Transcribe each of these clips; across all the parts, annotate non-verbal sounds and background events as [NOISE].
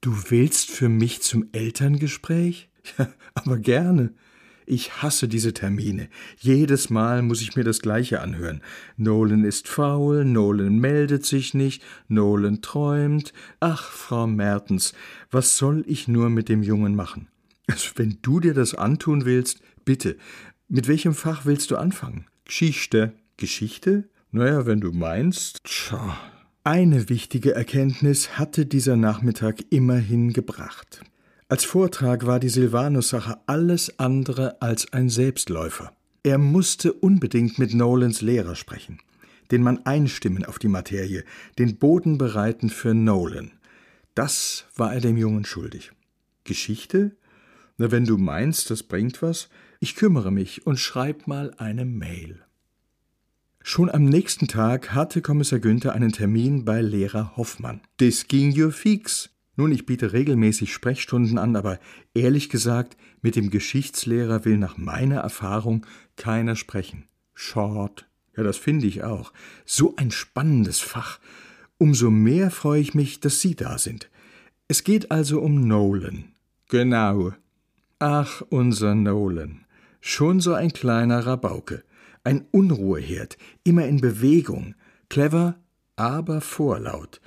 Du willst für mich zum Elterngespräch? Ja, aber gerne. Ich hasse diese Termine. Jedes Mal muss ich mir das Gleiche anhören. Nolan ist faul, Nolan meldet sich nicht, Nolan träumt. Ach, Frau Mertens, was soll ich nur mit dem Jungen machen? Also, wenn du dir das antun willst, bitte. Mit welchem Fach willst du anfangen? Geschichte. Geschichte? Naja, wenn du meinst. Tja. Eine wichtige Erkenntnis hatte dieser Nachmittag immerhin gebracht. Als Vortrag war die Silvanus-Sache alles andere als ein Selbstläufer. Er musste unbedingt mit Nolans Lehrer sprechen, den Mann einstimmen auf die Materie, den Boden bereiten für Nolan. Das war er dem Jungen schuldig. Geschichte? Na, wenn du meinst, das bringt was, ich kümmere mich und schreib mal eine Mail. Schon am nächsten Tag hatte Kommissar Günther einen Termin bei Lehrer Hoffmann. Das ging ja fix. Nun, ich biete regelmäßig Sprechstunden an, aber ehrlich gesagt, mit dem Geschichtslehrer will nach meiner Erfahrung keiner sprechen. Short. Ja, das finde ich auch. So ein spannendes Fach. Umso mehr freue ich mich, dass Sie da sind. Es geht also um Nolan. Genau. Ach, unser Nolan. Schon so ein kleiner Rabauke. Ein Unruheherd, immer in Bewegung. Clever, aber vorlaut.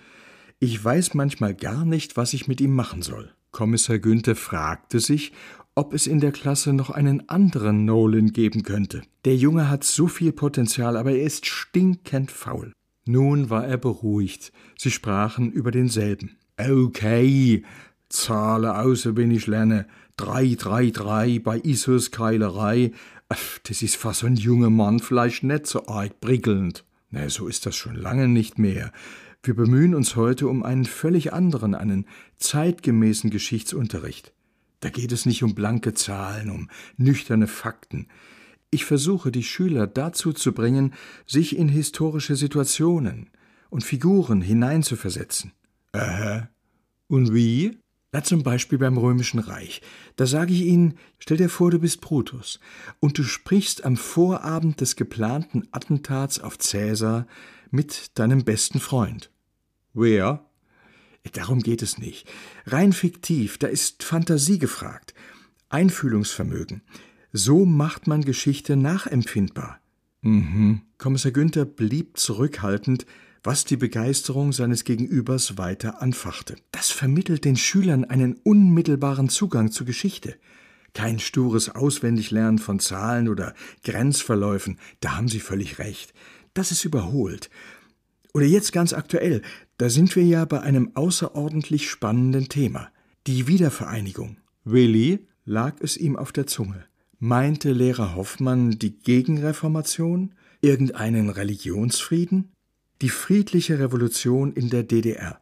Ich weiß manchmal gar nicht, was ich mit ihm machen soll. Kommissar Günther fragte sich, ob es in der Klasse noch einen anderen Nolan geben könnte. Der Junge hat so viel Potenzial, aber er ist stinkend faul. Nun war er beruhigt. Sie sprachen über denselben. Okay, zahle aus, wenn ich lerne. Drei, drei, drei bei Isos Keilerei. Das ist fast ein junger Mann vielleicht nicht so arg prickelnd. Na, so ist das schon lange nicht mehr. Wir bemühen uns heute um einen völlig anderen, einen zeitgemäßen Geschichtsunterricht. Da geht es nicht um blanke Zahlen, um nüchterne Fakten. Ich versuche, die Schüler dazu zu bringen, sich in historische Situationen und Figuren hineinzuversetzen. Aha. Und wie? Na, zum Beispiel beim Römischen Reich. Da sage ich Ihnen, stell dir vor, du bist Brutus und du sprichst am Vorabend des geplanten Attentats auf Cäsar mit deinem besten Freund. Wer? Darum geht es nicht. Rein fiktiv, da ist Fantasie gefragt. Einfühlungsvermögen. So macht man Geschichte nachempfindbar. Mhm. Kommissar Günther blieb zurückhaltend, was die Begeisterung seines Gegenübers weiter anfachte. Das vermittelt den Schülern einen unmittelbaren Zugang zur Geschichte. Kein stures Auswendiglernen von Zahlen oder Grenzverläufen, da haben Sie völlig recht. Das ist überholt. Oder jetzt ganz aktuell, da sind wir ja bei einem außerordentlich spannenden Thema. Die Wiedervereinigung. Willi lag es ihm auf der Zunge. Meinte Lehrer Hoffmann die Gegenreformation? Irgendeinen Religionsfrieden? Die friedliche Revolution in der DDR.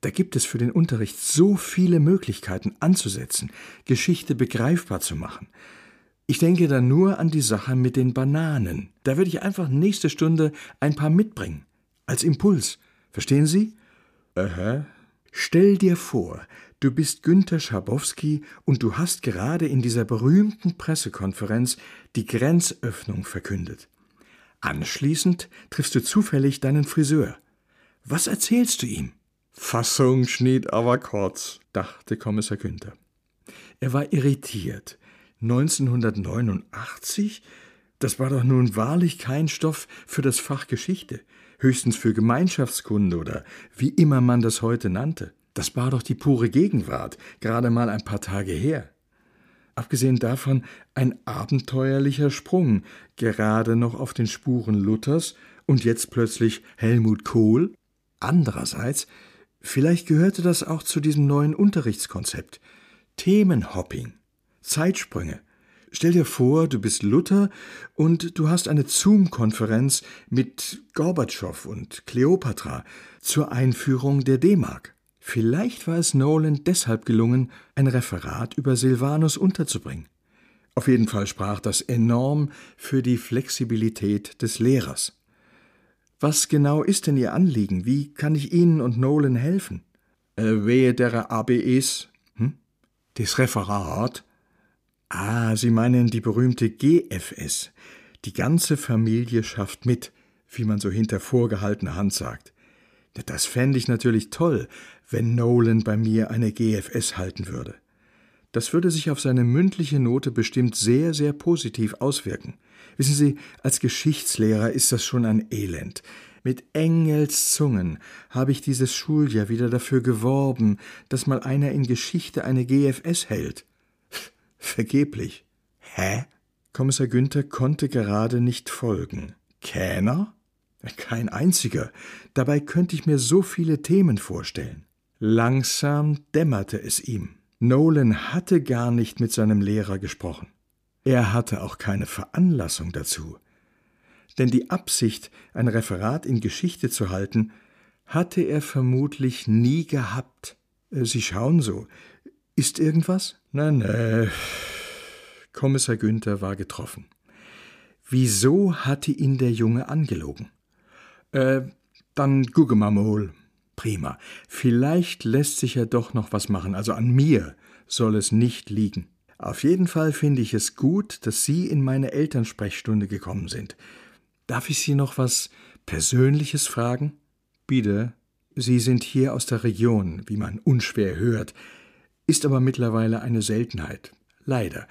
Da gibt es für den Unterricht so viele Möglichkeiten anzusetzen, Geschichte begreifbar zu machen. Ich denke da nur an die Sache mit den Bananen. Da würde ich einfach nächste Stunde ein paar mitbringen. Als Impuls. Verstehen Sie? Aha. Stell dir vor, du bist Günter Schabowski und du hast gerade in dieser berühmten Pressekonferenz die Grenzöffnung verkündet. Anschließend triffst du zufällig deinen Friseur. Was erzählst du ihm? Fassung schnitt aber kurz, dachte Kommissar Günther. Er war irritiert. 1989? Das war doch nun wahrlich kein Stoff für das Fach Geschichte, höchstens für Gemeinschaftskunde oder wie immer man das heute nannte. Das war doch die pure Gegenwart, gerade mal ein paar Tage her. Abgesehen davon ein abenteuerlicher Sprung, gerade noch auf den Spuren Luthers und jetzt plötzlich Helmut Kohl. Andererseits, vielleicht gehörte das auch zu diesem neuen Unterrichtskonzept. Themenhopping. Zeitsprünge. Stell dir vor, du bist Luther und du hast eine Zoom-Konferenz mit Gorbatschow und Kleopatra zur Einführung der D-Mark. Vielleicht war es Nolan deshalb gelungen, ein Referat über Silvanus unterzubringen. Auf jeden Fall sprach das enorm für die Flexibilität des Lehrers. Was genau ist denn Ihr Anliegen? Wie kann ich Ihnen und Nolan helfen? Äh, wehe der ABEs. Hm? Das Referat? Ah, Sie meinen die berühmte GFS. Die ganze Familie schafft mit, wie man so hinter vorgehaltener Hand sagt. Das fände ich natürlich toll. Wenn Nolan bei mir eine GFS halten würde. Das würde sich auf seine mündliche Note bestimmt sehr, sehr positiv auswirken. Wissen Sie, als Geschichtslehrer ist das schon ein Elend. Mit Engelszungen habe ich dieses Schuljahr wieder dafür geworben, dass mal einer in Geschichte eine GFS hält. [LAUGHS] Vergeblich. Hä? Kommissar Günther konnte gerade nicht folgen. Kähner? Kein einziger. Dabei könnte ich mir so viele Themen vorstellen. Langsam dämmerte es ihm. Nolan hatte gar nicht mit seinem Lehrer gesprochen. Er hatte auch keine Veranlassung dazu. Denn die Absicht, ein Referat in Geschichte zu halten, hatte er vermutlich nie gehabt. Äh, Sie schauen so. Ist irgendwas? Na, ne. Kommissar Günther war getroffen. Wieso hatte ihn der Junge angelogen? Äh, dann gucke mal mal. Prima. Vielleicht lässt sich ja doch noch was machen. Also an mir soll es nicht liegen. Auf jeden Fall finde ich es gut, dass Sie in meine Elternsprechstunde gekommen sind. Darf ich Sie noch was Persönliches fragen? Bitte. Sie sind hier aus der Region, wie man unschwer hört, ist aber mittlerweile eine Seltenheit. Leider.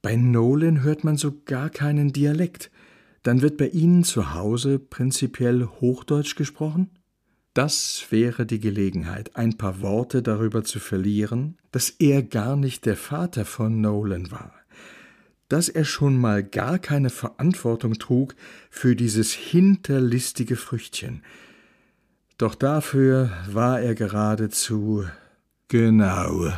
Bei Nolan hört man so gar keinen Dialekt. Dann wird bei Ihnen zu Hause prinzipiell Hochdeutsch gesprochen? Das wäre die Gelegenheit, ein paar Worte darüber zu verlieren, dass er gar nicht der Vater von Nolan war, dass er schon mal gar keine Verantwortung trug für dieses hinterlistige Früchtchen. Doch dafür war er geradezu genau